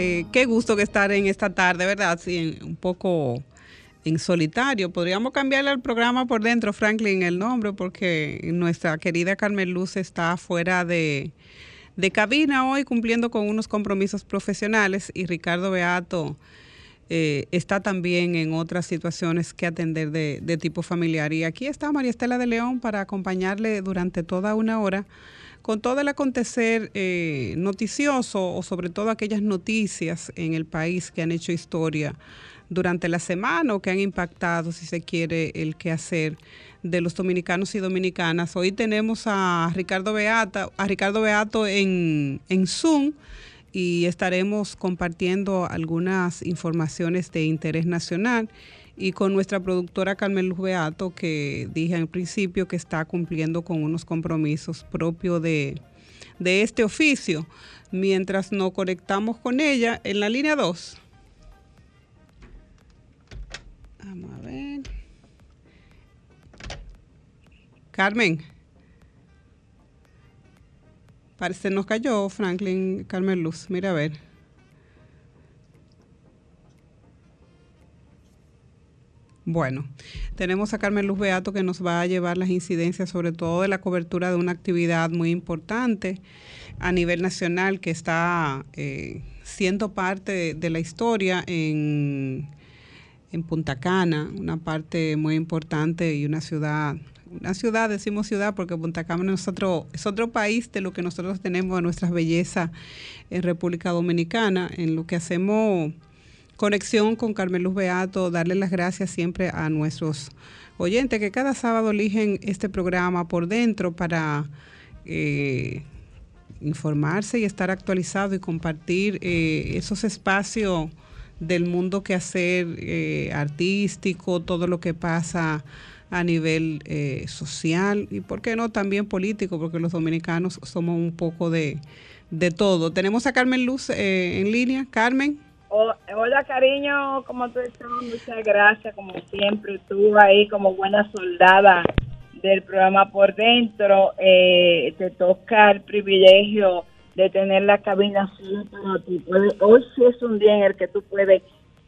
Eh, qué gusto que estar en esta tarde, ¿verdad? Sí, un poco en solitario. Podríamos cambiarle al programa por dentro, Franklin, el nombre, porque nuestra querida Carmen Luz está fuera de, cabina hoy cumpliendo con unos compromisos profesionales y Ricardo Beato eh, está también en otras situaciones que atender de, de, tipo familiar. Y aquí está María Estela de León para acompañarle durante toda una hora con todo el acontecer eh, noticioso o sobre todo aquellas noticias en el país que han hecho historia durante la semana o que han impactado, si se quiere, el quehacer de los dominicanos y dominicanas. Hoy tenemos a Ricardo Beata, a Ricardo Beato en, en Zoom y estaremos compartiendo algunas informaciones de interés nacional y con nuestra productora Carmen Luz Beato, que dije al principio que está cumpliendo con unos compromisos propios de, de este oficio. Mientras nos conectamos con ella en la línea 2. Vamos a ver. Carmen. Parece nos cayó Franklin Carmen Luz. Mira a ver. Bueno, tenemos a Carmen Luz Beato que nos va a llevar las incidencias sobre todo de la cobertura de una actividad muy importante a nivel nacional que está eh, siendo parte de, la historia en, en Punta Cana, una parte muy importante y una ciudad una ciudad, decimos ciudad porque Punta Cana es otro, es otro país de lo que nosotros tenemos de nuestras bellezas en República Dominicana, en lo que hacemos conexión con Carmen Luz Beato, darle las gracias siempre a nuestros oyentes que cada sábado eligen este programa por dentro para eh, informarse y estar actualizado y compartir eh, esos espacios del mundo que hacer eh, artístico, todo lo que pasa a nivel eh, social y, ¿por qué no?, también político, porque los dominicanos somos un poco de, de todo. Tenemos a Carmen Luz eh, en línea. Carmen. Hola, cariño, ¿cómo tú estás? Muchas gracias, como siempre, tú ahí como buena soldada del programa por dentro. Eh, te toca el privilegio de tener la cabina para ti. Hoy sí es un día en el que tú puedes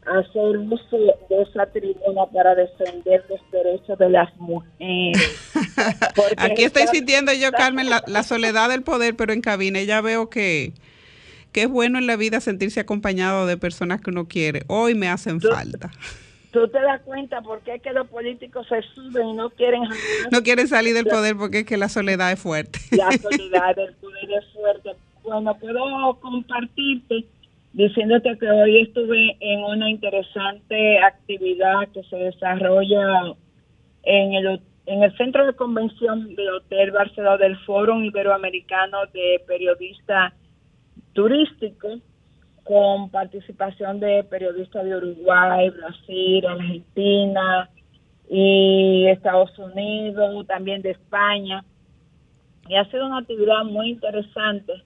hacer uso de esa tribuna para defender los derechos de las mujeres. Aquí estoy sintiendo yo, Carmen, la, soledad del poder, pero en cabina ya veo que, que es bueno en la vida sentirse acompañado de personas que uno quiere. Hoy me hacen falta. Tú te das cuenta por qué es que los políticos se suben y no quieren... No quieren salir del poder porque es que la soledad es fuerte. La soledad del poder es fuerte. Bueno, puedo compartirte diciéndote que hoy estuve en una interesante actividad que se desarrolla en el, en el centro de convención del Hotel Barcelona del Foro Iberoamericano de Periodistas Turísticos, con participación de periodistas de Uruguay, Brasil, Argentina y Estados Unidos, también de España. Y ha sido una actividad muy interesante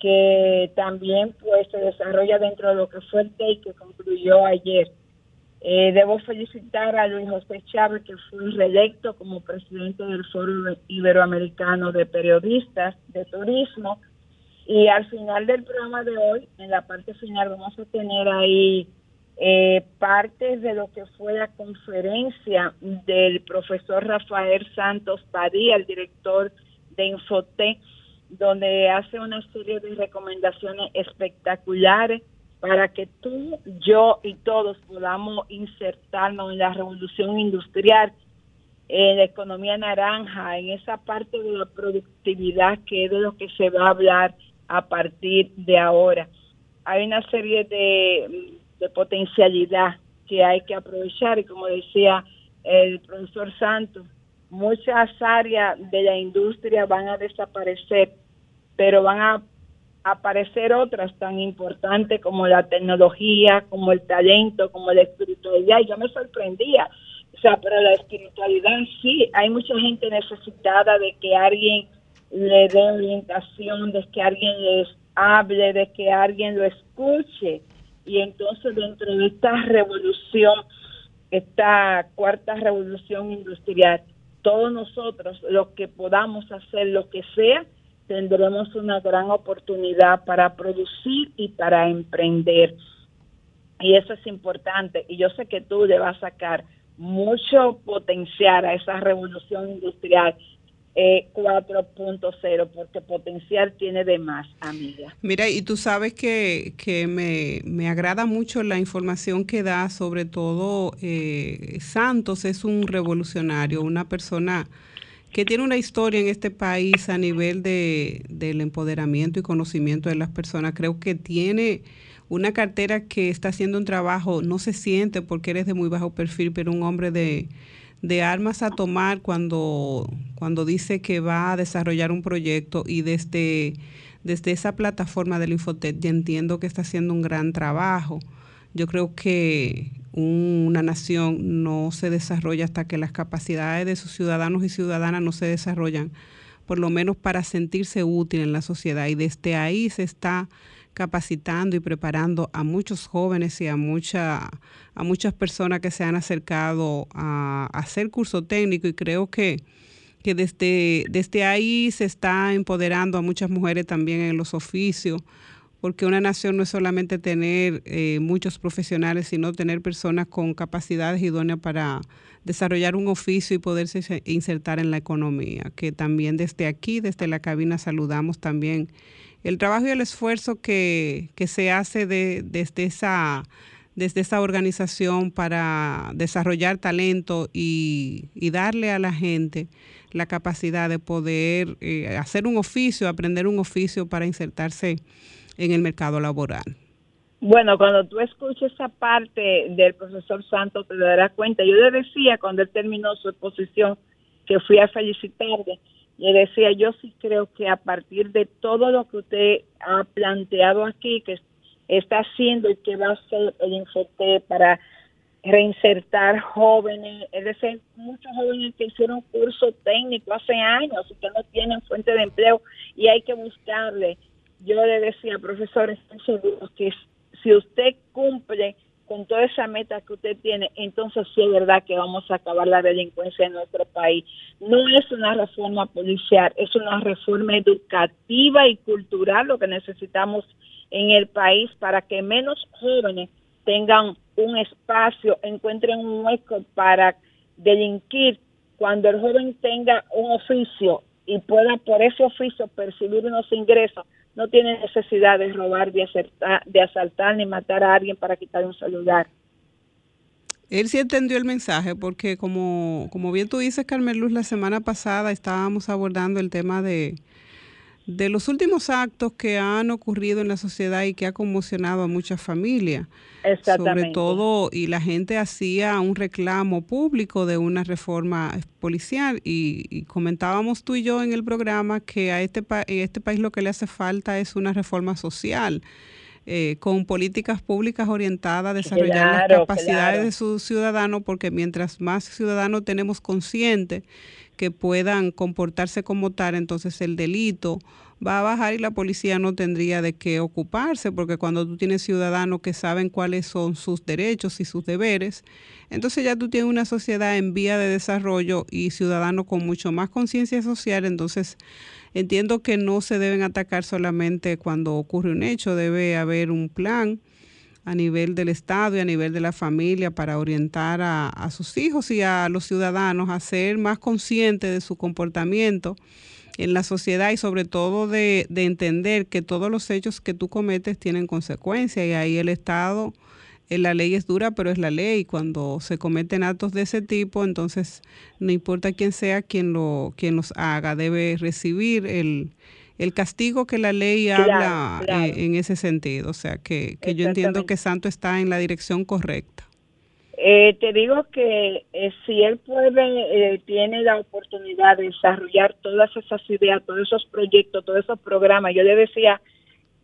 que también pues se desarrolla dentro de lo que fue el TEI que concluyó ayer. Eh, debo felicitar a Luis José Chávez, que fue reelecto como presidente del Foro Iberoamericano de Periodistas de Turismo. Y al final del programa de hoy, en la parte final, vamos a tener ahí eh, partes de lo que fue la conferencia del profesor Rafael Santos Padilla, el director de Infotec, donde hace una serie de recomendaciones espectaculares para que tú, yo y todos podamos insertarnos en la revolución industrial, en la economía naranja, en esa parte de la productividad que es de lo que se va a hablar a partir de ahora. Hay una serie de, de potencialidad que hay que aprovechar y como decía el profesor Santos, muchas áreas de la industria van a desaparecer, pero van a aparecer otras tan importantes como la tecnología, como el talento, como la espiritualidad. Y yo me sorprendía. O sea, pero la espiritualidad sí, hay mucha gente necesitada de que alguien le dé orientación, de que alguien les hable, de que alguien lo escuche. Y entonces dentro de esta revolución, esta cuarta revolución industrial, todos nosotros, los que podamos hacer lo que sea, tendremos una gran oportunidad para producir y para emprender. Y eso es importante. Y yo sé que tú le vas a sacar mucho potencial a esa revolución industrial 4.0, eh, porque potencial tiene de más, amiga. Mira, y tú sabes que, que me, me, agrada mucho la información que da, sobre todo eh, Santos es un revolucionario, una persona que tiene una historia en este país a nivel de, del empoderamiento y conocimiento de las personas. Creo que tiene una cartera que está haciendo un trabajo, no se siente porque eres de muy bajo perfil, pero un hombre de, armas a tomar cuando, cuando dice que va a desarrollar un proyecto y desde, desde esa plataforma del Infotec ya entiendo que está haciendo un gran trabajo. Yo creo que una nación no se desarrolla hasta que las capacidades de sus ciudadanos y ciudadanas no se desarrollan, por lo menos para sentirse útil en la sociedad. Y desde ahí se está capacitando y preparando a muchos jóvenes y a, mucha, a muchas personas que se han acercado a, hacer curso técnico. Y creo que, que desde, desde ahí se está empoderando a muchas mujeres también en los oficios, porque una nación no es solamente tener eh, muchos profesionales, sino tener personas con capacidades idóneas para desarrollar un oficio y poderse insertar en la economía, que también desde aquí, desde la cabina, saludamos también el trabajo y el esfuerzo que, se hace desde, esa, desde esa organización para desarrollar talento y, darle a la gente la capacidad de poder eh, hacer un oficio, aprender un oficio para insertarse en el mercado laboral. Bueno, cuando tú escuches esa parte del profesor Santos te darás cuenta. Yo le decía cuando él terminó su exposición que fui a felicitarle le decía, yo sí creo que a partir de todo lo que usted ha planteado aquí, que está haciendo y que va a hacer el Infotep para reinsertar jóvenes, es decir, muchos jóvenes que hicieron curso técnico hace años y que no tienen fuente de empleo y hay que buscarle. Yo le decía, profesor, estoy seguro que si usted cumple con toda esa meta que usted tiene, entonces sí es verdad que vamos a acabar la delincuencia en nuestro país. No es una reforma policial, es una reforma educativa y cultural lo que necesitamos en el país para que menos jóvenes tengan un espacio, encuentren un hueco para delinquir cuando el joven tenga un oficio y pueda por ese oficio percibir unos ingresos no tiene necesidad de robar, de, asaltar, de asaltar ni matar a alguien para quitar un celular. Él sí entendió el mensaje porque como, como bien tú dices, Carmen Luz, la semana pasada estábamos abordando el tema de, de los últimos actos que han ocurrido en la sociedad y que ha conmocionado a muchas familias. Sobre todo, y la gente hacía un reclamo público de una reforma policial y, comentábamos tú y yo en el programa que a este, este país lo que le hace falta es una reforma social. Eh, con políticas públicas orientadas a desarrollar las capacidades de sus ciudadanos, porque mientras más ciudadanos tenemos conscientes que puedan comportarse como tal, entonces el delito va a bajar y la policía no tendría de qué ocuparse, porque cuando tú tienes ciudadanos que saben cuáles son sus derechos y sus deberes, entonces ya tú tienes una sociedad en vía de desarrollo y ciudadanos con mucho más conciencia social, entonces entiendo que no se deben atacar solamente cuando ocurre un hecho, debe haber un plan a nivel del Estado y a nivel de la familia para orientar a, sus hijos y a los ciudadanos a ser más conscientes de su comportamiento en la sociedad y sobre todo de, entender que todos los hechos que tú cometes tienen consecuencias y ahí el Estado, eh, la ley es dura, pero es la ley. Cuando se cometen actos de ese tipo, entonces no importa quién sea quien, lo, quien los haga, debe recibir el, el castigo que la ley habla eh, en ese sentido. O sea, que, que yo entiendo que Santo está en la dirección correcta. Eh, te digo que eh, si él puede, tiene la oportunidad de desarrollar todas esas ideas, todos esos proyectos, todos esos programas, yo le decía,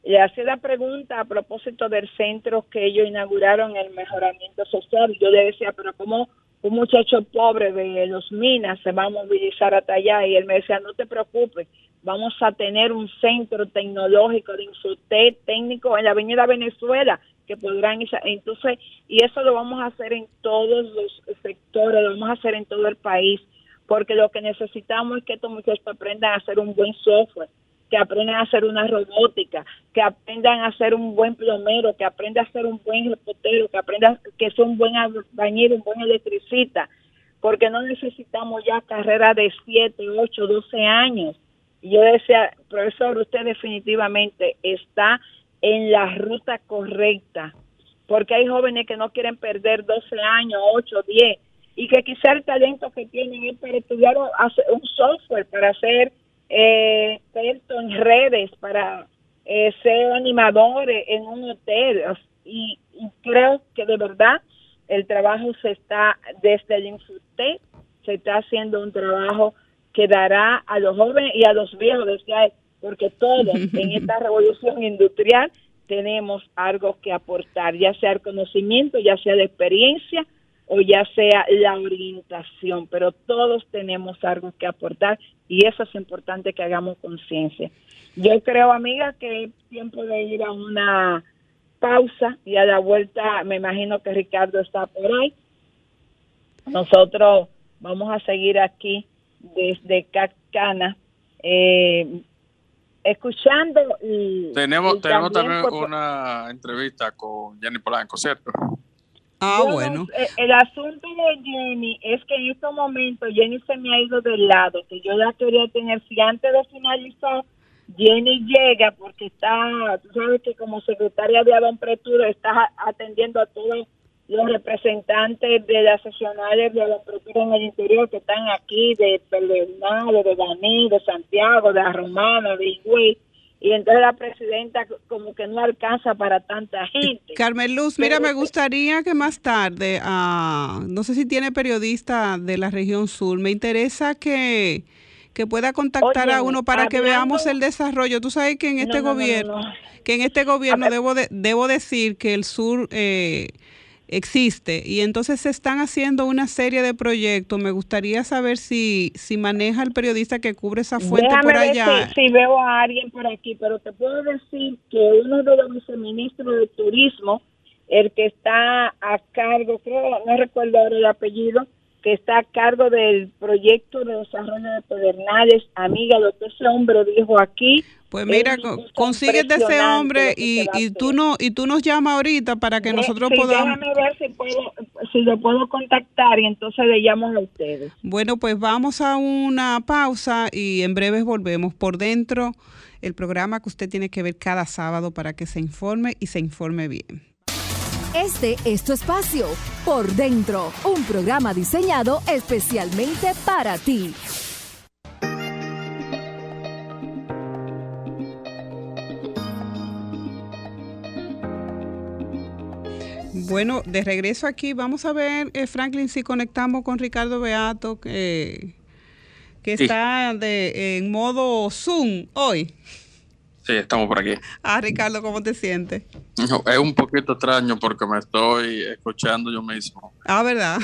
le hacía la pregunta a propósito del centro que ellos inauguraron, el mejoramiento social, yo le decía, pero ¿cómo un muchacho pobre de los minas se va a movilizar hasta allá? Y él me decía, no te preocupes, vamos a tener un centro tecnológico de Infotec técnico en la Avenida Venezuela que podrán entonces y eso lo vamos a hacer en todos los sectores, lo vamos a hacer en todo el país, porque lo que necesitamos es que estos muchachos aprendan a hacer un buen software, que aprendan a hacer una robótica, que aprendan a ser un buen plomero, que aprendan a ser un buen reportero, que aprendan que sea un buen bañero, un buen electricista, porque no necesitamos ya carreras de 7, 8, 12 años. Y yo decía, profesor, usted definitivamente está en la ruta correcta, porque hay jóvenes que no quieren perder 12 años, 8, 10, y que quizá el talento que tienen es para estudiar un software, para hacer eh, en redes, para eh, ser animadores en un hotel. Y, creo que de verdad el trabajo se está, desde el Infutec, se está haciendo un trabajo que dará a los jóvenes y a los viejos, porque todos en esta revolución industrial tenemos algo que aportar, ya sea el conocimiento, ya sea de experiencia o ya sea la orientación, pero todos tenemos algo que aportar y eso es importante que hagamos conciencia. Yo creo, amiga, que es tiempo de ir a una pausa y a la vuelta me imagino que Ricardo está por ahí. Nosotros vamos a seguir aquí desde Cacana. Eh, escuchando tenemos tenemos también una entrevista con Jenny Polanco cierto Ah, bueno. El asunto de Jenny es que en este momento Jenny se me ha ido del lado, que yo la quería tener. Si antes de finalizar, Jenny llega porque está, tú sabes que como secretaria de Adón Pretura está atendiendo a todos los representantes de las seccionales de Adón Pretura en el interior que están aquí, de Pedernales, de Daní, de Santiago, de la Romana, de Higüey y entonces la presidenta como que no alcanza para tanta gente. Carmen Luz, mira, me gustaría que más tarde, uh, no sé si tiene periodista de la región sur, me interesa que, que pueda contactar a uno para que veamos el desarrollo. Tú sabes que en este gobierno, que en este gobierno debo, de, debo decir que el sur... Eh, existe y entonces se están haciendo una serie de proyectos. Me gustaría saber si, si maneja el periodista que cubre esa fuente por allá. si, veo a alguien por aquí, pero te puedo decir que uno de los viceministros de turismo, el que está a cargo, creo, no recuerdo ahora el apellido, que está a cargo del proyecto de desarrollo de Pedernales, amiga, lo que ese hombre dijo aquí. Pues mira, consíguete ese hombre y, y tú no y tú nos llamas ahorita para que nosotros podamos. Déjame ver si puedo, si lo puedo contactar y entonces le llamo a ustedes. Bueno, pues vamos a una pausa y en breve volvemos por dentro el programa que usted tiene que ver cada sábado para que se informe y se informe bien. Este es tu espacio, Por Dentro, un programa diseñado especialmente para ti. Bueno, de regreso aquí, vamos a ver, eh, Franklin, si conectamos con Ricardo Beato, que, que está de, en modo Zoom hoy. Sí, estamos por aquí. Ah, Ricardo, ¿cómo te sientes? es un poquito extraño porque me estoy escuchando yo mismo. Ah, ¿verdad?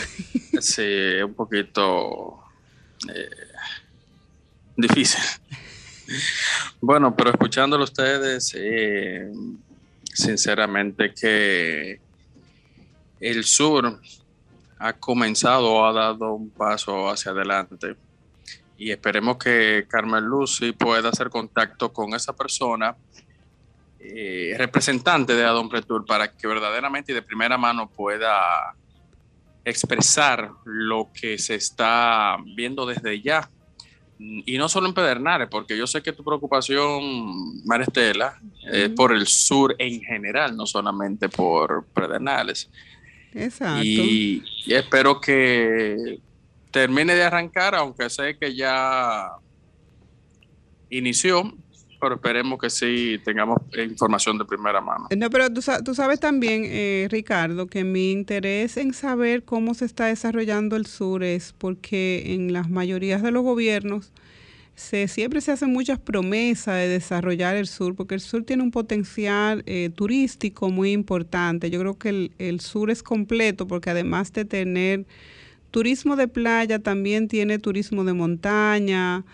sí, es un poquito eh, difícil. bueno, pero escuchándolo ustedes, eh, sinceramente que el sur ha comenzado o ha dado un paso hacia adelante y esperemos que Carmen Lucy pueda hacer contacto con esa persona eh, representante de Adon Pretur para que verdaderamente y de primera mano pueda expresar lo que se está viendo desde ya. Y no solo en Pedernales, porque yo sé que tu preocupación, Maristela, es por el sur en general, no solamente por Pedernales. Exacto. y espero que termine de arrancar, aunque sé que ya inició, pero esperemos que sí tengamos información de primera mano. No, pero tú, sabes también, eh, Ricardo, que mi interés en saber cómo se está desarrollando el sur es porque en las mayorías de los gobiernos se, siempre se hacen muchas promesas de desarrollar el sur, porque el sur tiene un potencial eh, turístico muy importante. Yo creo que el sur es completo porque además de tener turismo de playa también tiene turismo de montaña,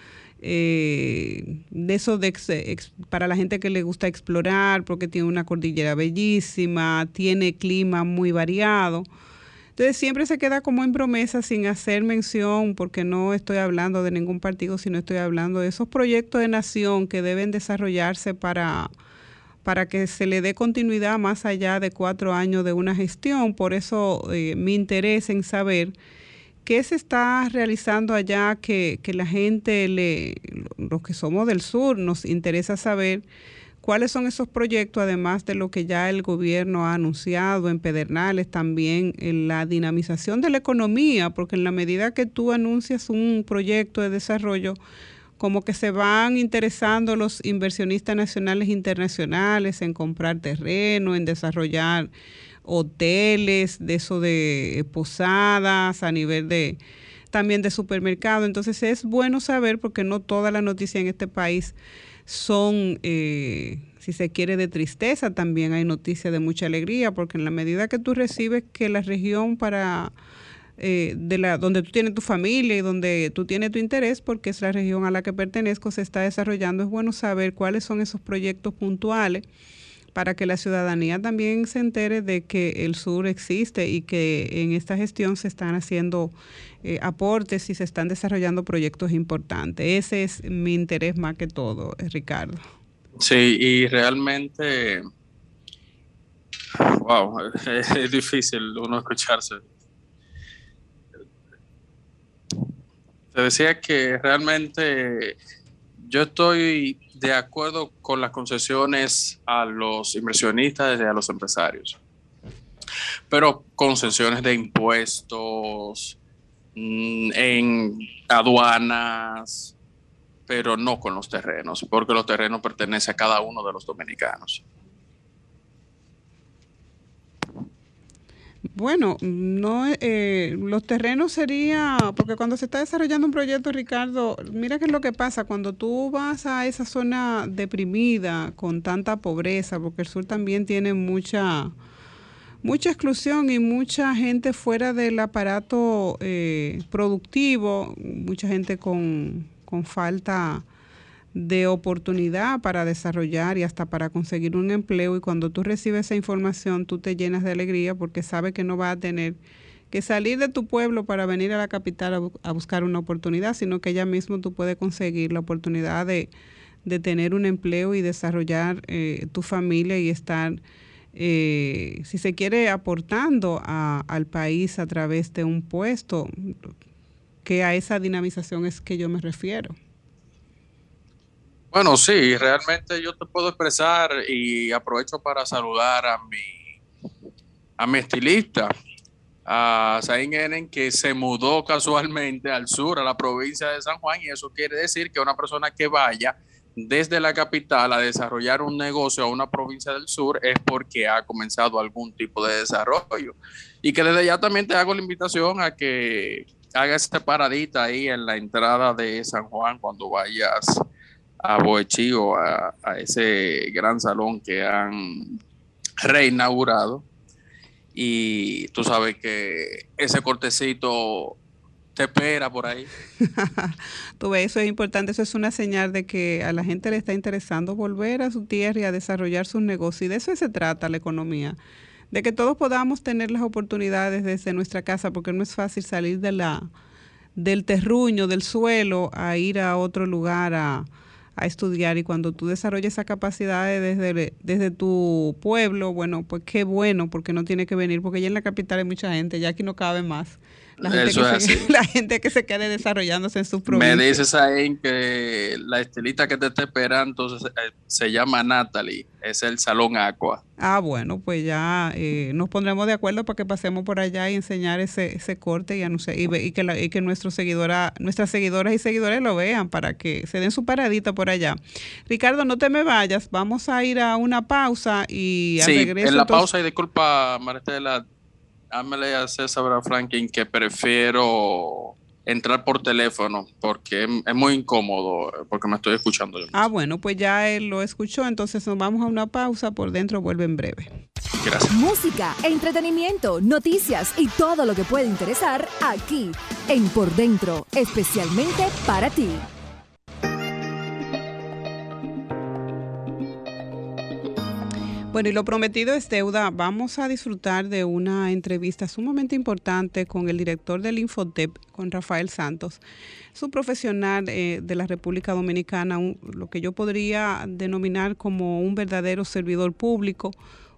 eh, de eso de para la gente que le gusta explorar, porque tiene una cordillera bellísima, tiene clima muy variado. Entonces siempre se queda como en promesa sin hacer mención, porque no estoy hablando de ningún partido, sino estoy hablando de esos proyectos de nación que deben desarrollarse para, para que se le dé continuidad más allá de cuatro años de una gestión. Por eso eh, mi interés en saber qué se está realizando allá que, que la gente, le, los que somos del sur, nos interesa saber cuáles son esos proyectos, además de lo que ya el gobierno ha anunciado en Pedernales, también en la dinamización de la economía, porque en la medida que tú anuncias un proyecto de desarrollo, como que se van interesando los inversionistas nacionales e internacionales en comprar terreno, en desarrollar hoteles, de eso de posadas, a nivel de también de supermercado. Entonces es bueno saber porque no toda la noticia en este país son, eh, si se quiere, de tristeza, también hay noticias de mucha alegría, porque en la medida que tú recibes que la región para... Eh, de la donde tú tienes tu familia y donde tú tienes tu interés porque es la región a la que pertenezco se está desarrollando es bueno saber cuáles son esos proyectos puntuales para que la ciudadanía también se entere de que el sur existe y que en esta gestión se están haciendo eh, aportes y se están desarrollando proyectos importantes. Ese es mi interés más que todo, eh, Ricardo. Sí, y realmente, wow, es difícil uno escucharse. Te decía que realmente yo estoy de acuerdo con las concesiones a los inversionistas y a los empresarios, pero concesiones de impuestos, Mm, en aduanas, pero no con los terrenos, porque los terrenos pertenecen a cada uno de los dominicanos. Bueno, no, eh, los terrenos sería, porque cuando se está desarrollando un proyecto, Ricardo, mira qué es lo que pasa, cuando tú vas a esa zona deprimida, con tanta pobreza, porque el sur también tiene mucha, mucha exclusión y mucha gente fuera del aparato eh, productivo, mucha gente con, falta de oportunidad para desarrollar y hasta para conseguir un empleo y cuando tú recibes esa información tú te llenas de alegría porque sabes que no vas a tener que salir de tu pueblo para venir a la capital a, buscar una oportunidad, sino que ya mismo tú puedes conseguir la oportunidad de, tener un empleo y desarrollar eh, tu familia y estar eh, si se quiere, aportando al país a través de un puesto, que a esa dinamización es que yo me refiero. Bueno, sí, realmente yo te puedo expresar y aprovecho para saludar a mi, a mi estilista, a Zain Enen, que se mudó casualmente al sur, a la provincia de San Juan, y eso quiere decir que una persona que vaya desde la capital a desarrollar un negocio a una provincia del sur es porque ha comenzado algún tipo de desarrollo. Y que desde ya también te hago la invitación a que hagas esta paradita ahí en la entrada de San Juan cuando vayas a Boechío, a, ese gran salón que han reinaugurado. Y tú sabes que ese cortecito te espera por ahí. Tú ves, eso es importante, eso es una señal de que a la gente le está interesando volver a su tierra y a desarrollar sus negocios. Y de eso se trata la economía, de que todos podamos tener las oportunidades desde nuestra casa, porque no es fácil salir de la, del terruño, del suelo, a ir a otro lugar a, a estudiar. Y cuando tú desarrollas esa capacidad desde, desde tu pueblo, bueno, pues qué bueno, porque no tiene que venir, porque ya en la capital hay mucha gente, ya aquí no cabe más. La gente, que se, la gente que se quede desarrollándose en sus provincias. Me dices ahí que la estilita que te está esperando eh, se llama Natalie, es el Salón Aqua. Ah, bueno, pues ya eh, nos pondremos de acuerdo para que pasemos por allá y enseñar ese, ese corte y, anunciar, y, y, que, la, y que nuestros seguidora, nuestras seguidoras y seguidores lo vean para que se den su paradita por allá. Ricardo, no te me vayas, vamos a ir a una pausa y al sí, En la pausa, y disculpa, Martela, hámele a César Franklin que prefiero entrar por teléfono porque es muy incómodo porque me estoy escuchando yo Ah, bueno, pues ya él lo escuchó, entonces nos vamos a una pausa, por dentro vuelve en breve. Gracias. Música, entretenimiento, noticias y todo lo que puede interesar aquí en Por Dentro, especialmente para ti. Bueno, y lo prometido es deuda. Vamos a disfrutar de una entrevista sumamente importante con el director del Infotep, con Rafael Santos. Es un profesional eh, de la República Dominicana, lo que yo podría denominar como un verdadero servidor público,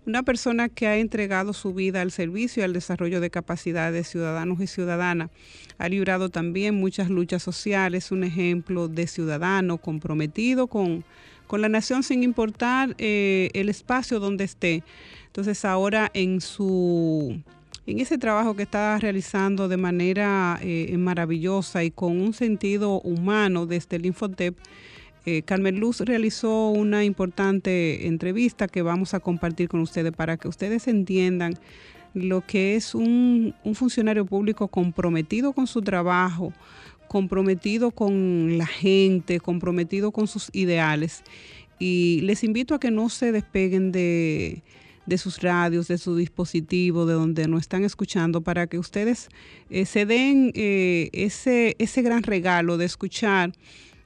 una persona que ha entregado su vida al servicio y al desarrollo de capacidades de ciudadanos y ciudadanas. Ha librado también muchas luchas sociales, un ejemplo de ciudadano comprometido con con la nación sin importar eh, el espacio donde esté. Entonces ahora en su en ese trabajo que está realizando de manera eh, maravillosa y con un sentido humano desde el Infotep, eh, Carmen Luz realizó una importante entrevista que vamos a compartir con ustedes para que ustedes entiendan lo que es un, un funcionario público comprometido con su trabajo, comprometido con la gente, comprometido con sus ideales. Y les invito a que no se despeguen de, sus radios, de su dispositivo, de donde nos están escuchando, para que ustedes eh, se den eh, ese, ese gran regalo de escuchar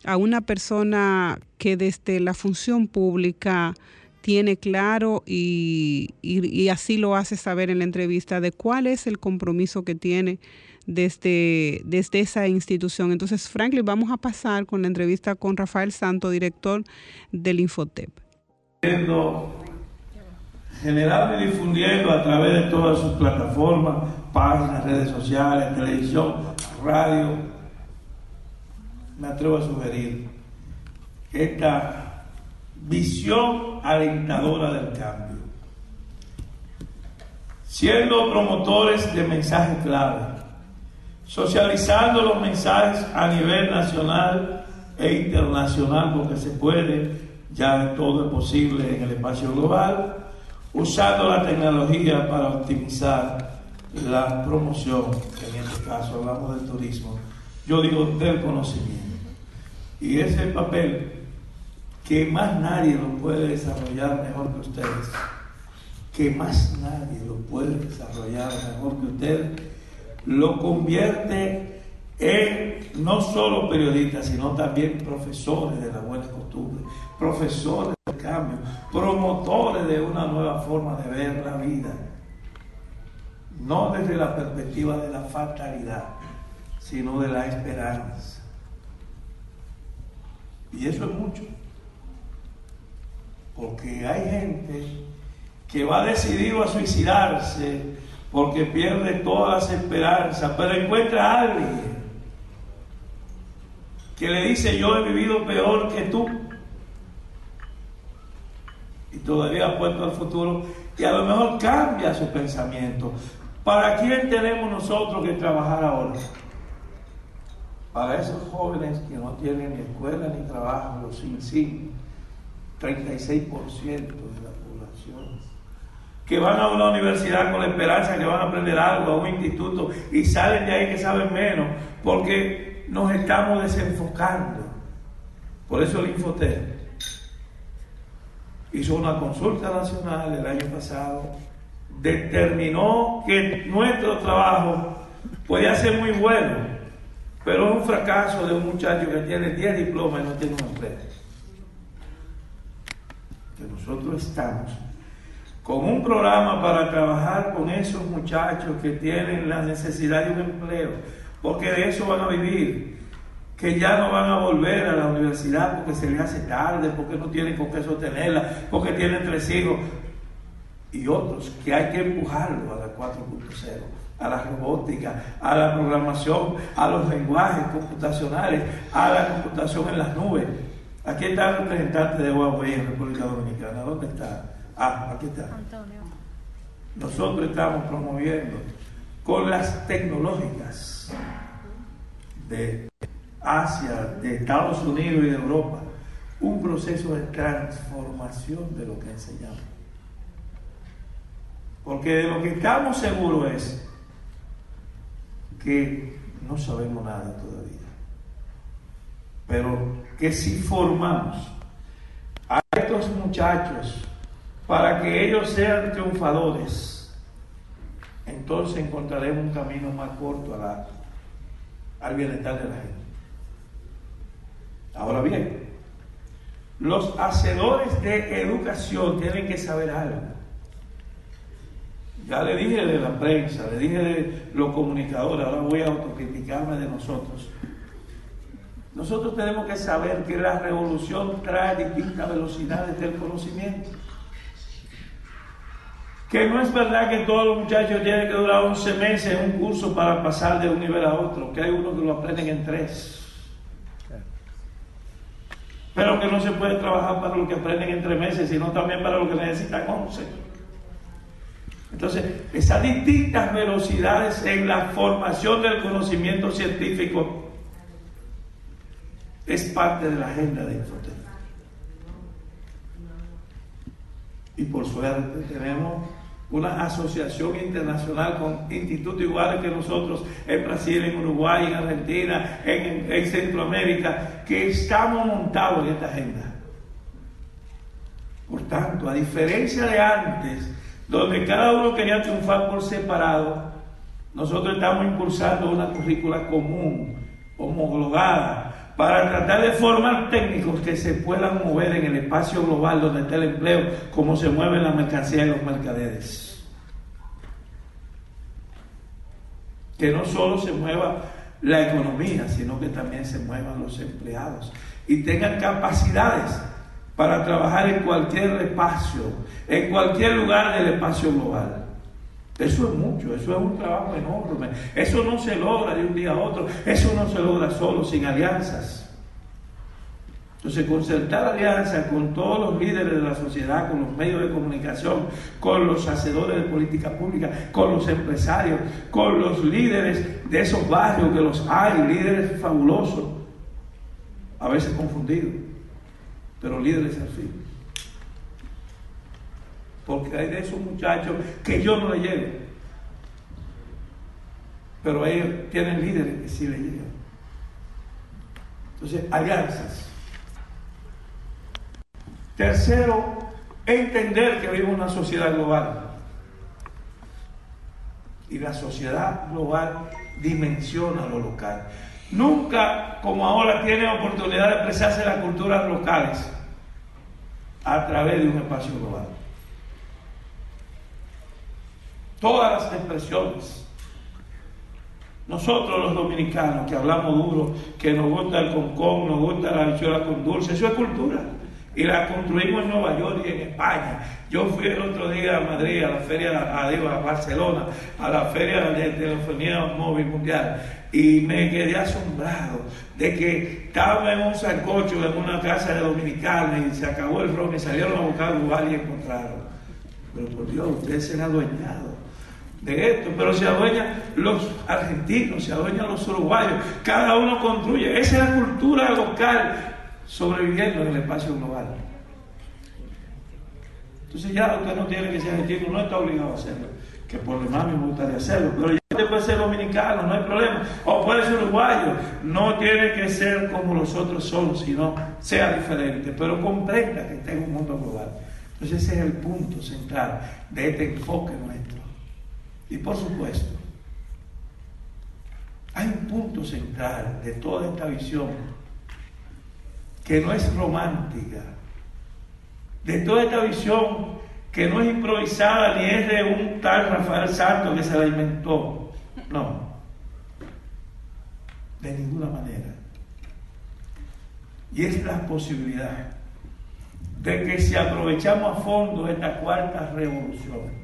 a una persona que desde la función pública tiene claro y, y, así lo hace saber en la entrevista de cuál es el compromiso que tiene desde, desde esa institución. Entonces, Franklin, vamos a pasar con la entrevista con Rafael Santo, director del Infotep. Generando y difundiendo a través de todas sus plataformas, páginas, redes sociales, televisión, radio, me atrevo a sugerir esta visión alentadora del cambio, siendo promotores de mensajes clave socializando los mensajes a nivel nacional e internacional, porque se puede, ya todo es posible en el espacio global, usando la tecnología para optimizar la promoción, en este caso hablamos del turismo, yo digo del conocimiento. Y ese es el papel que más nadie lo puede desarrollar mejor que ustedes, que más nadie lo puede desarrollar mejor que ustedes lo convierte en no solo periodistas, sino también profesores de la buena costumbre, profesores del cambio, promotores de una nueva forma de ver la vida, no desde la perspectiva de la fatalidad, sino de la esperanza. Y eso es mucho, porque hay gente que va decidido a suicidarse porque pierde todas las esperanzas, pero encuentra a alguien que le dice yo he vivido peor que tú y todavía apuesto al futuro y a lo mejor cambia su pensamiento. ¿Para quién tenemos nosotros que trabajar ahora? Para esos jóvenes que no tienen ni escuela ni trabajo, los sin sí, 36% de la población que van a una universidad con la esperanza que van a aprender algo, a un instituto, y salen de ahí que saben menos, porque nos estamos desenfocando. Por eso el Infotep hizo una consulta nacional el año pasado, determinó que nuestro trabajo podía ser muy bueno, pero es un fracaso de un muchacho que tiene 10 diplomas y no tiene un empleo. Que nosotros estamos con un programa para trabajar con esos muchachos que tienen la necesidad de un empleo, porque de eso van a vivir, que ya no van a volver a la universidad porque se les hace tarde, porque no tienen con qué sostenerla, porque tienen tres hijos, y otros que hay que empujarlo a la 4.0, a la robótica, a la programación, a los lenguajes computacionales, a la computación en las nubes. Aquí está el representante de Huawei en República Dominicana. ¿Dónde está? Ah, aquí está. Nosotros estamos promoviendo con las tecnológicas de Asia, de Estados Unidos y de Europa, un proceso de transformación de lo que enseñamos. Porque de lo que estamos seguros es que no sabemos nada todavía. Pero que si formamos a estos muchachos para que ellos sean triunfadores, entonces encontraremos un camino más corto al bienestar de la gente. Ahora bien, Los hacedores de educación tienen que saber algo. Ya le dije de la prensa, le dije de los comunicadores, ahora voy a autocriticarme de nosotros. Nosotros tenemos que saber que la revolución trae distintas velocidades del conocimiento. Que no es verdad que todos los muchachos tienen que durar 11 meses en un curso para pasar de un nivel a otro, que hay unos que lo aprenden en tres. Pero que no se puede trabajar para lo que aprenden en tres meses, sino también para lo que necesitan 11. Entonces, esas distintas velocidades en la formación del conocimiento científico es parte de la agenda de Infotel. Y por suerte tenemos una asociación internacional con institutos iguales que nosotros en Brasil, en Uruguay, en Argentina, en, Centroamérica, que estamos montados en esta agenda. Por tanto, a diferencia de antes, donde cada uno quería triunfar por separado, nosotros estamos impulsando una currícula común, homologada, para tratar de formar técnicos que se puedan mover en el espacio global donde está el empleo, como se mueven las mercancías y los mercaderes. Que no solo se mueva la economía, sino que también se muevan los empleados y tengan capacidades para trabajar en cualquier espacio, en cualquier lugar del espacio global. Eso es mucho, eso es un trabajo enorme. Eso no se logra de un día a otro, eso no se logra solo, sin alianzas. Entonces, concertar alianzas con todos los líderes de la sociedad, con los medios de comunicación, con los hacedores de política pública, con los empresarios, con los líderes de esos barrios que los hay, líderes fabulosos, a veces confundidos, pero líderes al fin. Porque hay de esos muchachos que yo no le llego. Pero ellos tienen líderes que sí le llegan. Entonces, alianzas. Tercero, entender que vivimos una sociedad global. Y la sociedad global dimensiona lo local. Nunca, como ahora, tiene oportunidad de expresarse las culturas locales a través de un espacio global todas las expresiones. Nosotros los dominicanos que hablamos duro, que nos gusta el concón, nos gusta la bichuela con dulce, eso es cultura. Y la construimos en Nueva York y en España. Yo fui el otro día a Madrid, a la feria, a, a Barcelona, a la feria de telefonía móvil mundial, y me quedé asombrado de que estaba en un sancocho en una casa de dominicanos y se acabó el ron y salieron a buscar lugar y encontraron. Pero por Dios, ustedes se han adueñado de esto, pero se adueñan los argentinos, se adueñan los uruguayos, cada uno construye. Esa es la cultura local sobreviviendo en el espacio global. Entonces ya usted no tiene que ser argentino, no está obligado a hacerlo, que por demás me gustaría hacerlo, pero ya usted puede ser dominicano, no hay problema, o puede ser uruguayo, no tiene que ser como los otros son, sino sea diferente, pero comprenda que está en un mundo global. Entonces ese es el punto central de este enfoque nuestro. Y por supuesto, hay un punto central de toda esta visión que no es romántica, de toda esta visión que no es improvisada ni es de un tal Rafael Santos que se la inventó. No, de ninguna manera. Y es la posibilidad de que si aprovechamos a fondo esta cuarta revolución,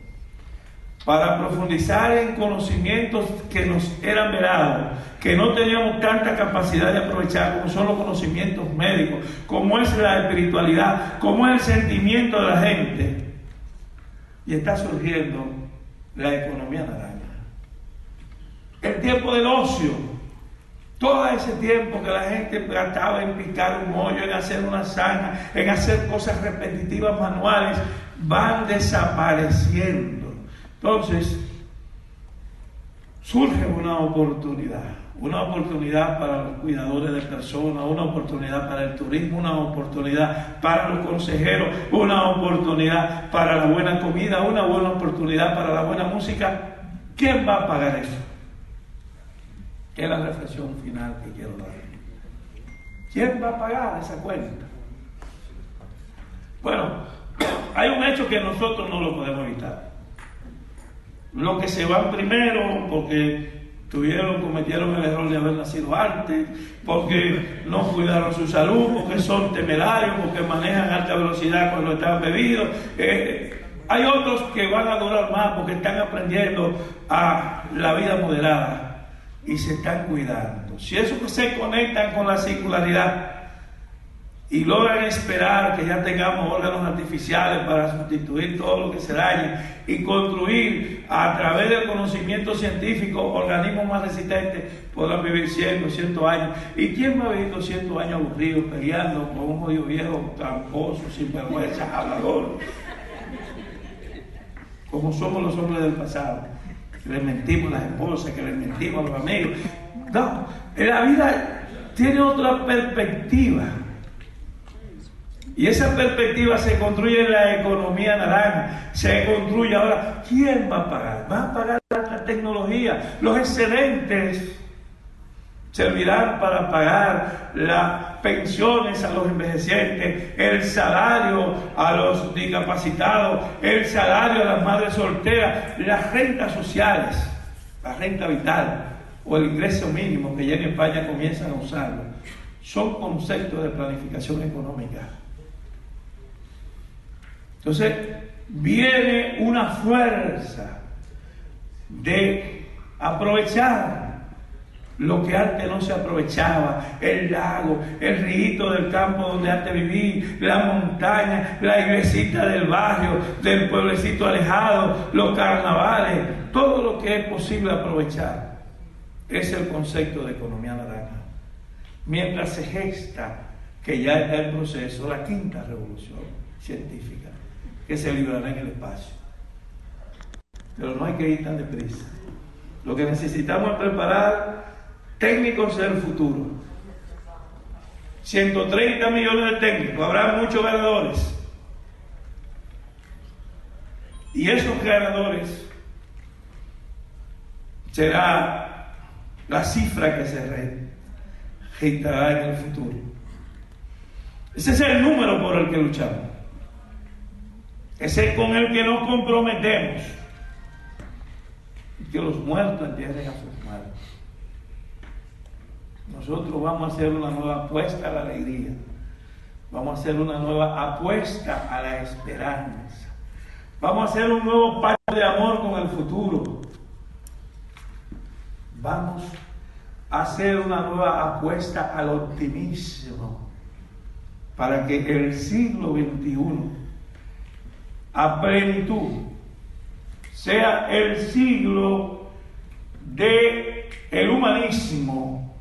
para profundizar en conocimientos que nos eran verados, que no teníamos tanta capacidad de aprovechar, como son los conocimientos médicos, como es la espiritualidad, como es el sentimiento de la gente. Y está surgiendo la economía naranja. El tiempo del ocio, todo ese tiempo que la gente gastaba en picar un mollo, en hacer una zanja, en hacer cosas repetitivas manuales, van desapareciendo. Entonces, surge una oportunidad, una oportunidad para los cuidadores de personas, una oportunidad para el turismo, una oportunidad para los consejeros, una oportunidad para la buena comida, una buena oportunidad para la buena música. ¿Quién va a pagar eso? Que es la reflexión final que quiero dar. ¿Quién va a pagar esa cuenta? Bueno, hay un hecho que nosotros no lo podemos evitar. Los que se van primero porque tuvieron, cometieron el error de haber nacido antes, porque no cuidaron su salud, porque son temerarios, porque manejan alta velocidad cuando están bebidos. Eh, hay otros que van a durar más porque están aprendiendo a la vida moderada y se están cuidando. Si eso se conectan con la circularidad, y logran esperar que ya tengamos órganos artificiales para sustituir todo lo que se dañe y construir a través del conocimiento científico organismos más resistentes, podrán vivir 100, 200 años. ¿Y quién va a vivir 200 años aburridos peleando con un jodido viejo, tramposo, sin vergüenza, hablador? Como somos los hombres del pasado, que les mentimos a las esposas, que les mentimos a los amigos. No, la vida tiene otra perspectiva. Y esa perspectiva se construye en la economía naranja, se construye ahora. ¿Quién va a pagar? Va a pagar la tecnología. Los excedentes servirán para pagar las pensiones a los envejecientes, el salario a los discapacitados, el salario a las madres solteras, las rentas sociales, la renta vital o el ingreso mínimo que ya en España comienzan a usarlo. Son conceptos de planificación económica entonces, viene una fuerza de aprovechar lo que antes no se aprovechaba, el lago, el río del campo donde antes viví, la montaña, la iglesita del barrio, del pueblecito alejado, los carnavales, todo lo que es posible aprovechar. Es el concepto de economía naranja. Mientras se gesta, que ya está en proceso, la quinta revolución científica que se librará en el espacio. Pero no hay que ir tan deprisa. Lo que necesitamos es preparar técnicos del futuro. 130 millones de técnicos, habrá muchos ganadores. Y esos ganadores será la cifra que se registrará en el futuro. Ese es el número por el que luchamos. Ese con el que nos comprometemos. Que los muertos entierren a sus muertos. Nosotros vamos a hacer una nueva apuesta a la alegría. Vamos a hacer una nueva apuesta a la esperanza. Vamos a hacer un nuevo pacto de amor con el futuro. Vamos a hacer una nueva apuesta al optimismo para que el siglo XXI a plenitud sea el siglo de el humanismo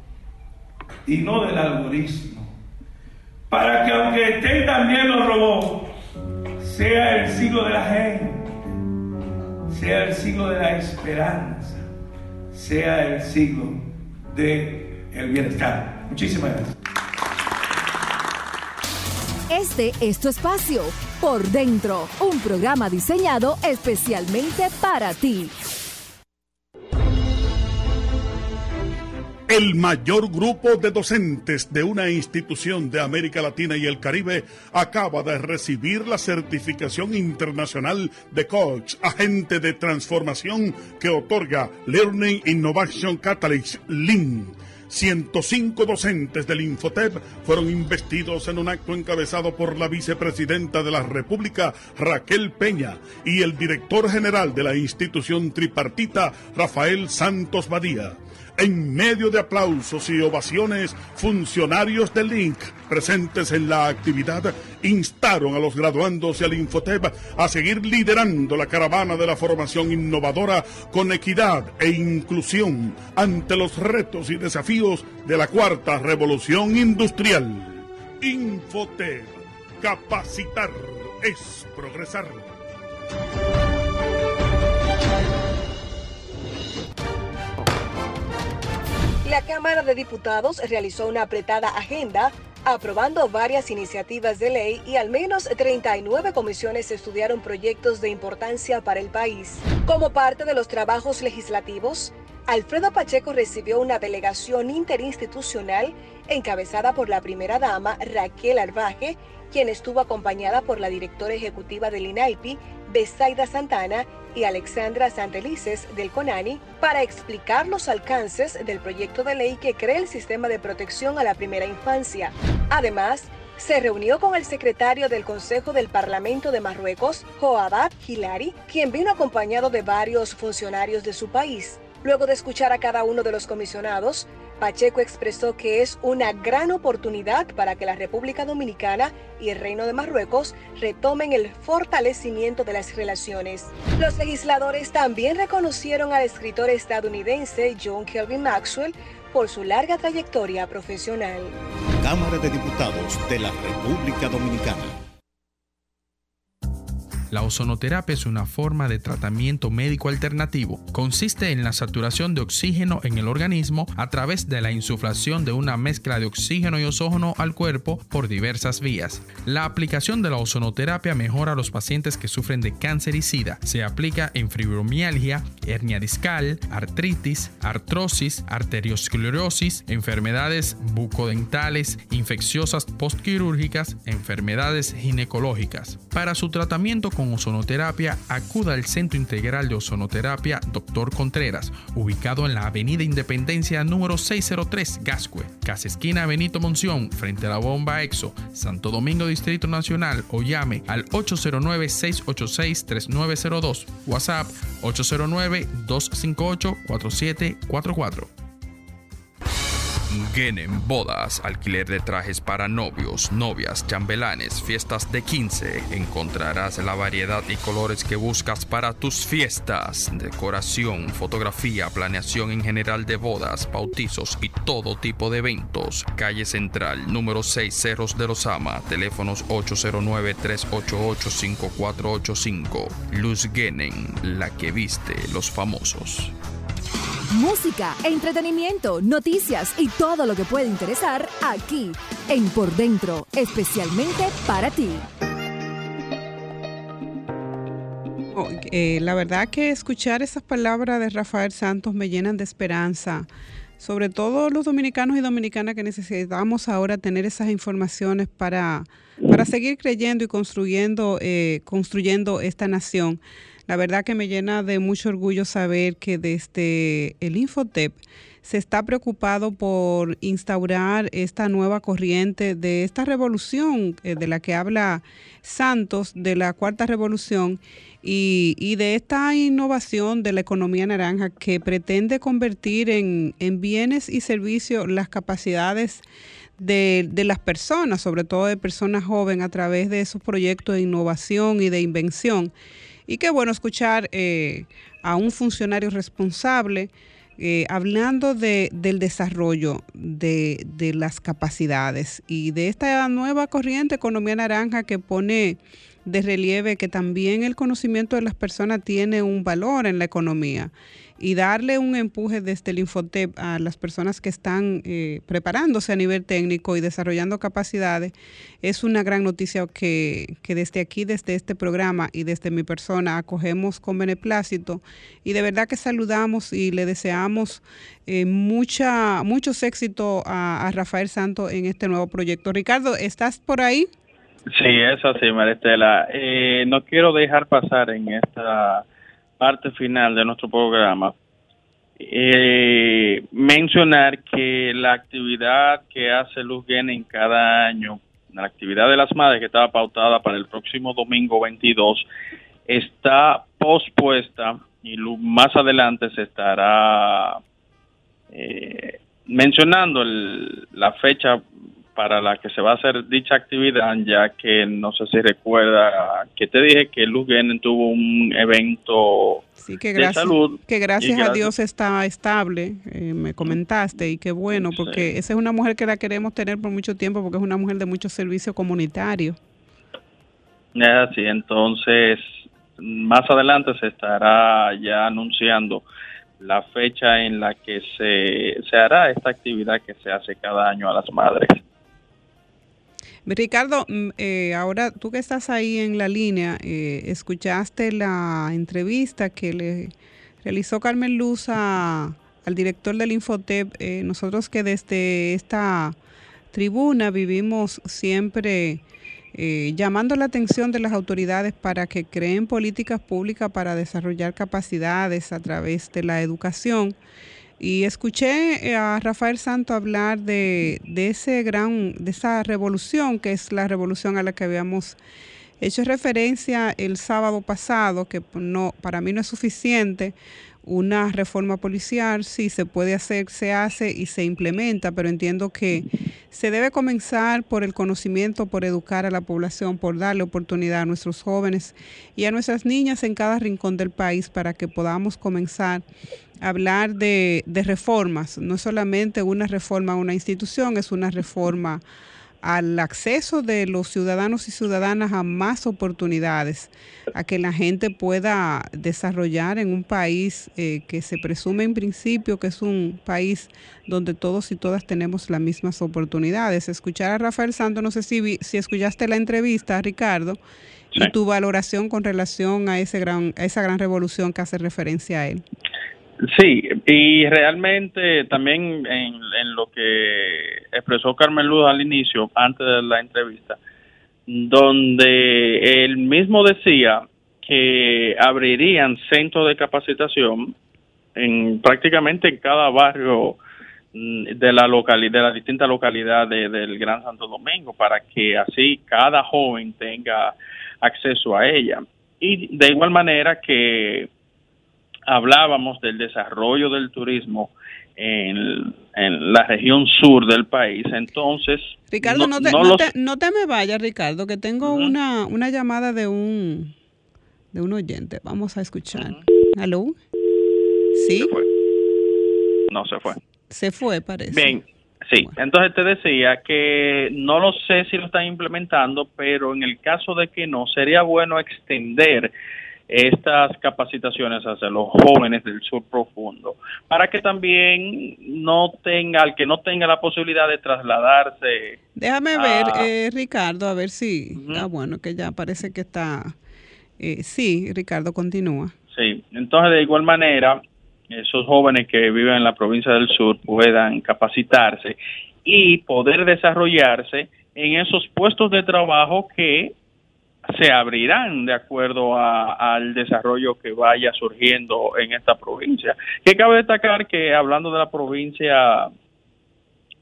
y no del algoritmo. Para que aunque estén también los robots, sea el siglo de la gente, sea el siglo de la esperanza, sea el siglo de el bienestar. Muchísimas gracias. Este es tu espacio, Por Dentro, un programa diseñado especialmente para ti. El mayor grupo de docentes de una institución de América Latina y el Caribe acaba de recibir la certificación internacional de coach, agente de transformación que otorga Learning Innovation Catalyst, LIN 105 docentes del Infotep fueron investidos en un acto encabezado por la vicepresidenta de la República, Raquel Peña, y el director general de la institución tripartita, Rafael Santos Badía. En medio de aplausos y ovaciones, funcionarios del Link presentes en la actividad instaron a los graduandos y al Infotep a seguir liderando la caravana de la formación innovadora con equidad e inclusión ante los retos y desafíos de la cuarta revolución industrial. Infotep, capacitar es progresar. La Cámara de Diputados realizó una apretada agenda aprobando varias iniciativas de ley y al menos 39 comisiones estudiaron proyectos de importancia para el país. Como parte de los trabajos legislativos, Alfredo Pacheco recibió una delegación interinstitucional encabezada por la primera dama Raquel Arbaje, quien estuvo acompañada por la directora ejecutiva del INAIPI, Besaida Santana, y Alexandra Santelices del CONANI, para explicar los alcances del proyecto de ley que crea el sistema de protección a la primera infancia. Además, se reunió con el secretario del Consejo del Parlamento de Marruecos, Joabab Hilari, quien vino acompañado de varios funcionarios de su país. Luego de escuchar a cada uno de los comisionados, Pacheco expresó que es una gran oportunidad para que la República Dominicana y el Reino de Marruecos retomen el fortalecimiento de las relaciones. Los legisladores también reconocieron al escritor estadounidense John Kelvin Maxwell por su larga trayectoria profesional. Cámara de Diputados de la República Dominicana. La ozonoterapia es una forma de tratamiento médico alternativo. Consiste en la saturación de oxígeno en el organismo a través de la insuflación de una mezcla de oxígeno y ozono al cuerpo por diversas vías. La aplicación de la ozonoterapia mejora a los pacientes que sufren de cáncer y sida. Se aplica en fibromialgia, hernia discal, artritis, artrosis, arteriosclerosis, enfermedades bucodentales, infecciosas postquirúrgicas, enfermedades ginecológicas. Para su tratamiento con ozonoterapia, acuda al Centro Integral de Ozonoterapia Dr. Contreras, ubicado en la Avenida Independencia número 603, Gascue, Casa Esquina Benito Monción, frente a la bomba EXO, Santo Domingo Distrito Nacional o llame al 809-686-3902, WhatsApp 809-258-4744. Genen Bodas, alquiler de trajes para novios, novias, chambelanes, fiestas de 15. Encontrarás la variedad y colores que buscas para tus fiestas. Decoración, fotografía, planeación en general de bodas, bautizos y todo tipo de eventos. Calle Central, número 6 Cerros de los Ama, teléfonos 809-388-5485. Luz Genen, la que viste los famosos. Música, entretenimiento, noticias y todo lo que puede interesar aquí en Por Dentro, especialmente para ti. Oh, eh, la verdad que escuchar esas palabras de Rafael Santos me llenan de esperanza, sobre todo los dominicanos y dominicanas que necesitamos ahora tener esas informaciones para, para seguir creyendo y construyendo, eh, construyendo esta nación. La verdad que me llena de mucho orgullo saber que desde el Infotep se está preocupado por instaurar esta nueva corriente de esta revolución eh, de la que habla Santos, de la cuarta revolución, y, de esta innovación de la economía naranja que pretende convertir en, bienes y servicios las capacidades de, de, las personas, sobre todo de personas jóvenes, a través de esos proyectos de innovación y de invención. Y qué bueno escuchar eh, a un funcionario responsable eh, hablando de, del desarrollo de, de, las capacidades y de esta nueva corriente economía naranja que pone de relieve que también el conocimiento de las personas tiene un valor en la economía y darle un empuje desde el Infotep a las personas que están eh, preparándose a nivel técnico y desarrollando capacidades es una gran noticia que, desde aquí, desde este programa y desde mi persona acogemos con beneplácito y de verdad que saludamos y le deseamos eh, mucha, muchos éxitos a, Rafael Santos en este nuevo proyecto. Ricardo, ¿estás por ahí? Sí, es así, Maristela. Eh, no quiero dejar pasar en esta parte final de nuestro programa, eh, mencionar que la actividad que hace Luz en cada año, la actividad de las madres que estaba pautada para el próximo domingo 22, está pospuesta y más adelante se estará eh, mencionando la fecha para la que se va a hacer dicha actividad, ya que no sé si recuerda que te dije que Luz tuvo un evento que gracias, de salud. Que gracias, a Dios está estable, eh, me comentaste, y qué bueno, porque esa es una mujer que la queremos tener por mucho tiempo, porque es una mujer de mucho servicio comunitario. Es así, entonces más adelante se estará ya anunciando la fecha en la que se, se hará esta actividad que se hace cada año a las madres. Ricardo, mm, eh, ahora tú que estás ahí en la línea, eh, ¿escuchaste la entrevista que le realizó Carmen Luz al director del Infotep, eh, nosotros que desde esta tribuna vivimos siempre eh, llamando la atención de las autoridades para que creen políticas públicas para desarrollar capacidades a través de la educación. Y escuché a Rafael Santo hablar de, de ese gran, de esa revolución que es la revolución a la que habíamos hecho referencia el sábado pasado, que no, para mí no es suficiente una reforma policial, sí se puede hacer, se hace y se implementa, pero entiendo que se debe comenzar por el conocimiento, por educar a la población, por darle oportunidad a nuestros jóvenes y a nuestras niñas en cada rincón del país para que podamos comenzar a hablar de, reformas, no solamente una reforma a una institución, es una reforma al acceso de los ciudadanos y ciudadanas a más oportunidades, a que la gente pueda desarrollar en un país eh, que se presume en principio que es un país donde todos y todas tenemos las mismas oportunidades. Escuchar a Rafael Santos, no sé si, si escuchaste la entrevista, Ricardo, y tu valoración con relación a, ese gran, a esa gran revolución que hace referencia a él. Sí, y realmente también en, lo que expresó Carmen Luz al inicio, antes de la entrevista, donde él mismo decía que abrirían centros de capacitación en prácticamente en cada barrio mm, de la localidad, de la distinta localidad del Gran Santo Domingo, para que así cada joven tenga acceso a ella. Y de igual manera que hablábamos del desarrollo del turismo en, la región sur del país. Entonces, Ricardo, no, te, no, te, me vayas, Ricardo, que tengo una, una llamada de un de un oyente. Vamos a escuchar. ¿Aló? ¿Sí? No se fue. Se fue, parece. Bien, sí. Entonces te decía que no lo sé si lo están implementando, pero en el caso de que no, sería bueno extender estas capacitaciones hacia los jóvenes del sur profundo, para que también no tenga, al que no tenga la posibilidad de trasladarse. Déjame ver, eh, Ricardo, a ver si, ah, bueno, que ya parece que está, eh, sí, Ricardo, continúa. Sí, entonces de igual manera, esos jóvenes que viven en la provincia del sur puedan capacitarse y poder desarrollarse en esos puestos de trabajo que se abrirán de acuerdo al desarrollo que vaya surgiendo en esta provincia. Que cabe destacar que hablando de la provincia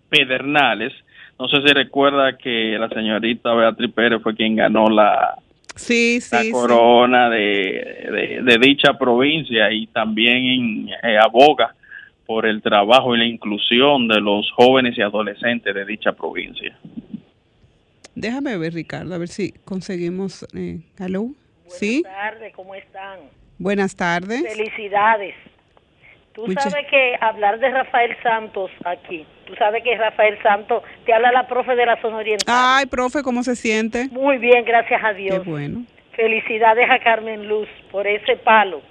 Pedernales, no sé si recuerda que la señorita Beatriz Pérez fue quien ganó la, sí, corona De, de, dicha provincia y también eh, aboga por el trabajo y la inclusión de los jóvenes y adolescentes de dicha provincia. Déjame ver, Ricardo, a ver si conseguimos. Eh, ¿Hello? Buenas tardes, ¿cómo están? Buenas tardes. Felicidades. Tú sabes que hablar de Rafael Santos aquí, tú sabes que Rafael Santos, te habla la profe de la zona oriental. Ay, profe, ¿cómo se siente? Muy bien, gracias a Dios. Qué bueno. Felicidades a Carmen Luz por ese palo.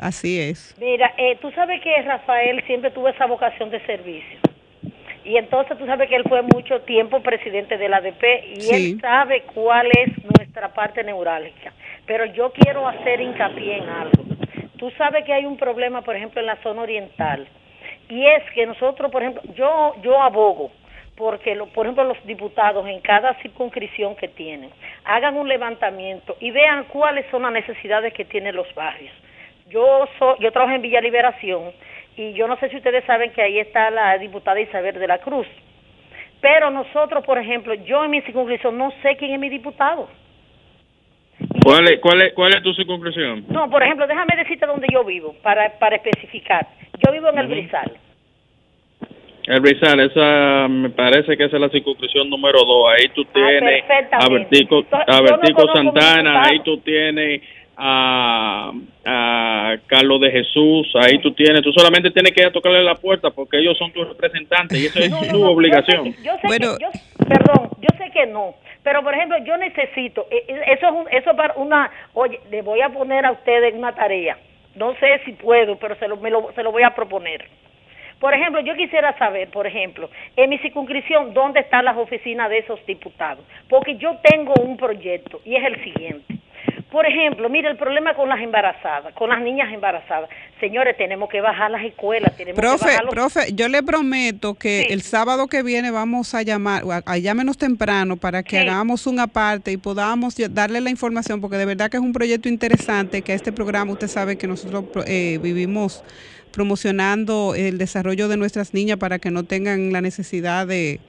Así es. Mira, eh, tú sabes que Rafael siempre tuvo esa vocación de servicio. Y entonces tú sabes que él fue mucho tiempo presidente del ADP y él sabe cuál es nuestra parte neurálgica. Pero yo quiero hacer hincapié en algo. Tú sabes que hay un problema, por ejemplo, en la zona oriental. Y es que nosotros, por ejemplo, yo, yo abogo porque, lo, por ejemplo, los diputados en cada circunscripción que tienen hagan un levantamiento y vean cuáles son las necesidades que tienen los barrios. Yo, soy, yo trabajo en Villa Liberación y yo no sé si ustedes saben que ahí está la diputada Isabel de la Cruz. Pero nosotros, por ejemplo, yo en mi circunscripción no sé quién es mi diputado. ¿Cuál es, cuál es, cuál es tu circunscripción? No, por ejemplo, déjame decirte dónde yo vivo, para, para especificar. Yo vivo en el Brizal. El Brizal, esa me parece que esa es la circunscripción número dos. Ahí tú ah, tienes a Vertico, a Santana, ahí tú tienes a, a Carlos de Jesús, ahí tú tienes, tú solamente tienes que ir a tocarle la puerta porque ellos son tus representantes y eso es tu obligación. Yo sé, que, yo, perdón, yo sé que no, pero por ejemplo, yo necesito, e, e, eso es un, eso para una, oye, le voy a poner a ustedes una tarea, no sé si puedo, pero se lo, me lo, se lo voy a proponer. Por ejemplo, yo quisiera saber, por ejemplo, en mi circunscripción, dónde están las oficinas de esos diputados, porque yo tengo un proyecto y es el siguiente Por ejemplo, mire el problema con las embarazadas, con las niñas embarazadas. Señores, tenemos que bajar las escuelas. Tenemos profe, que bajar los... profe, yo le prometo que Sí. el sábado que viene vamos a llamar, a, a llámenos temprano para que Sí. hagamos un aparte y podamos darle la información, porque de verdad que es un proyecto interesante, que este programa usted sabe que nosotros eh, vivimos promocionando el desarrollo de nuestras niñas para que no tengan la necesidad de,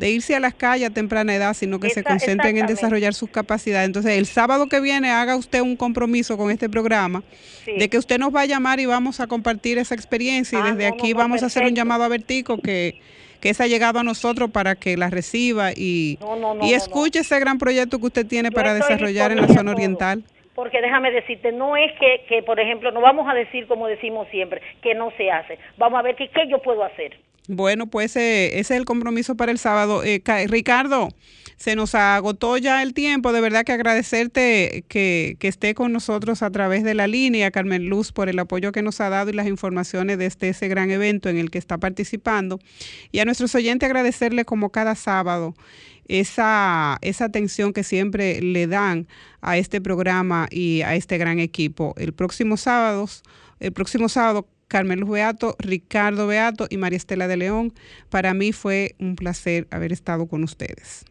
de irse a las calles a temprana edad, sino que se concentren en desarrollar sus capacidades. Entonces, el sábado que viene haga usted un compromiso con este programa Sí. de que usted nos va a llamar y vamos a compartir esa experiencia y Ah, desde no, aquí no, vamos a hacer un llamado a Bertico que, que esa ha llegado a nosotros para que la reciba y, No, no, no, y escuche ese gran proyecto que usted tiene Yo para desarrollar en la zona oriental. Porque déjame decirte, no es que, que, por ejemplo, no vamos a decir como decimos siempre, que no se hace. Vamos a ver qué, yo puedo hacer. Bueno, pues eh, ese es el compromiso para el sábado. Eh, Ca- Ricardo, se nos agotó ya el tiempo. De verdad que agradecerte que, que esté con nosotros a través de la línea, Carmen Luz, por el apoyo que nos ha dado y las informaciones de este ese gran evento en el que está participando. Y a nuestros oyentes agradecerle como cada sábado esa, esa atención que siempre le dan a este programa y a este gran equipo. El próximo sábado, el próximo sábado Carmen Beato, Ricardo Beato y María Estela de León. Para mí fue un placer haber estado con ustedes.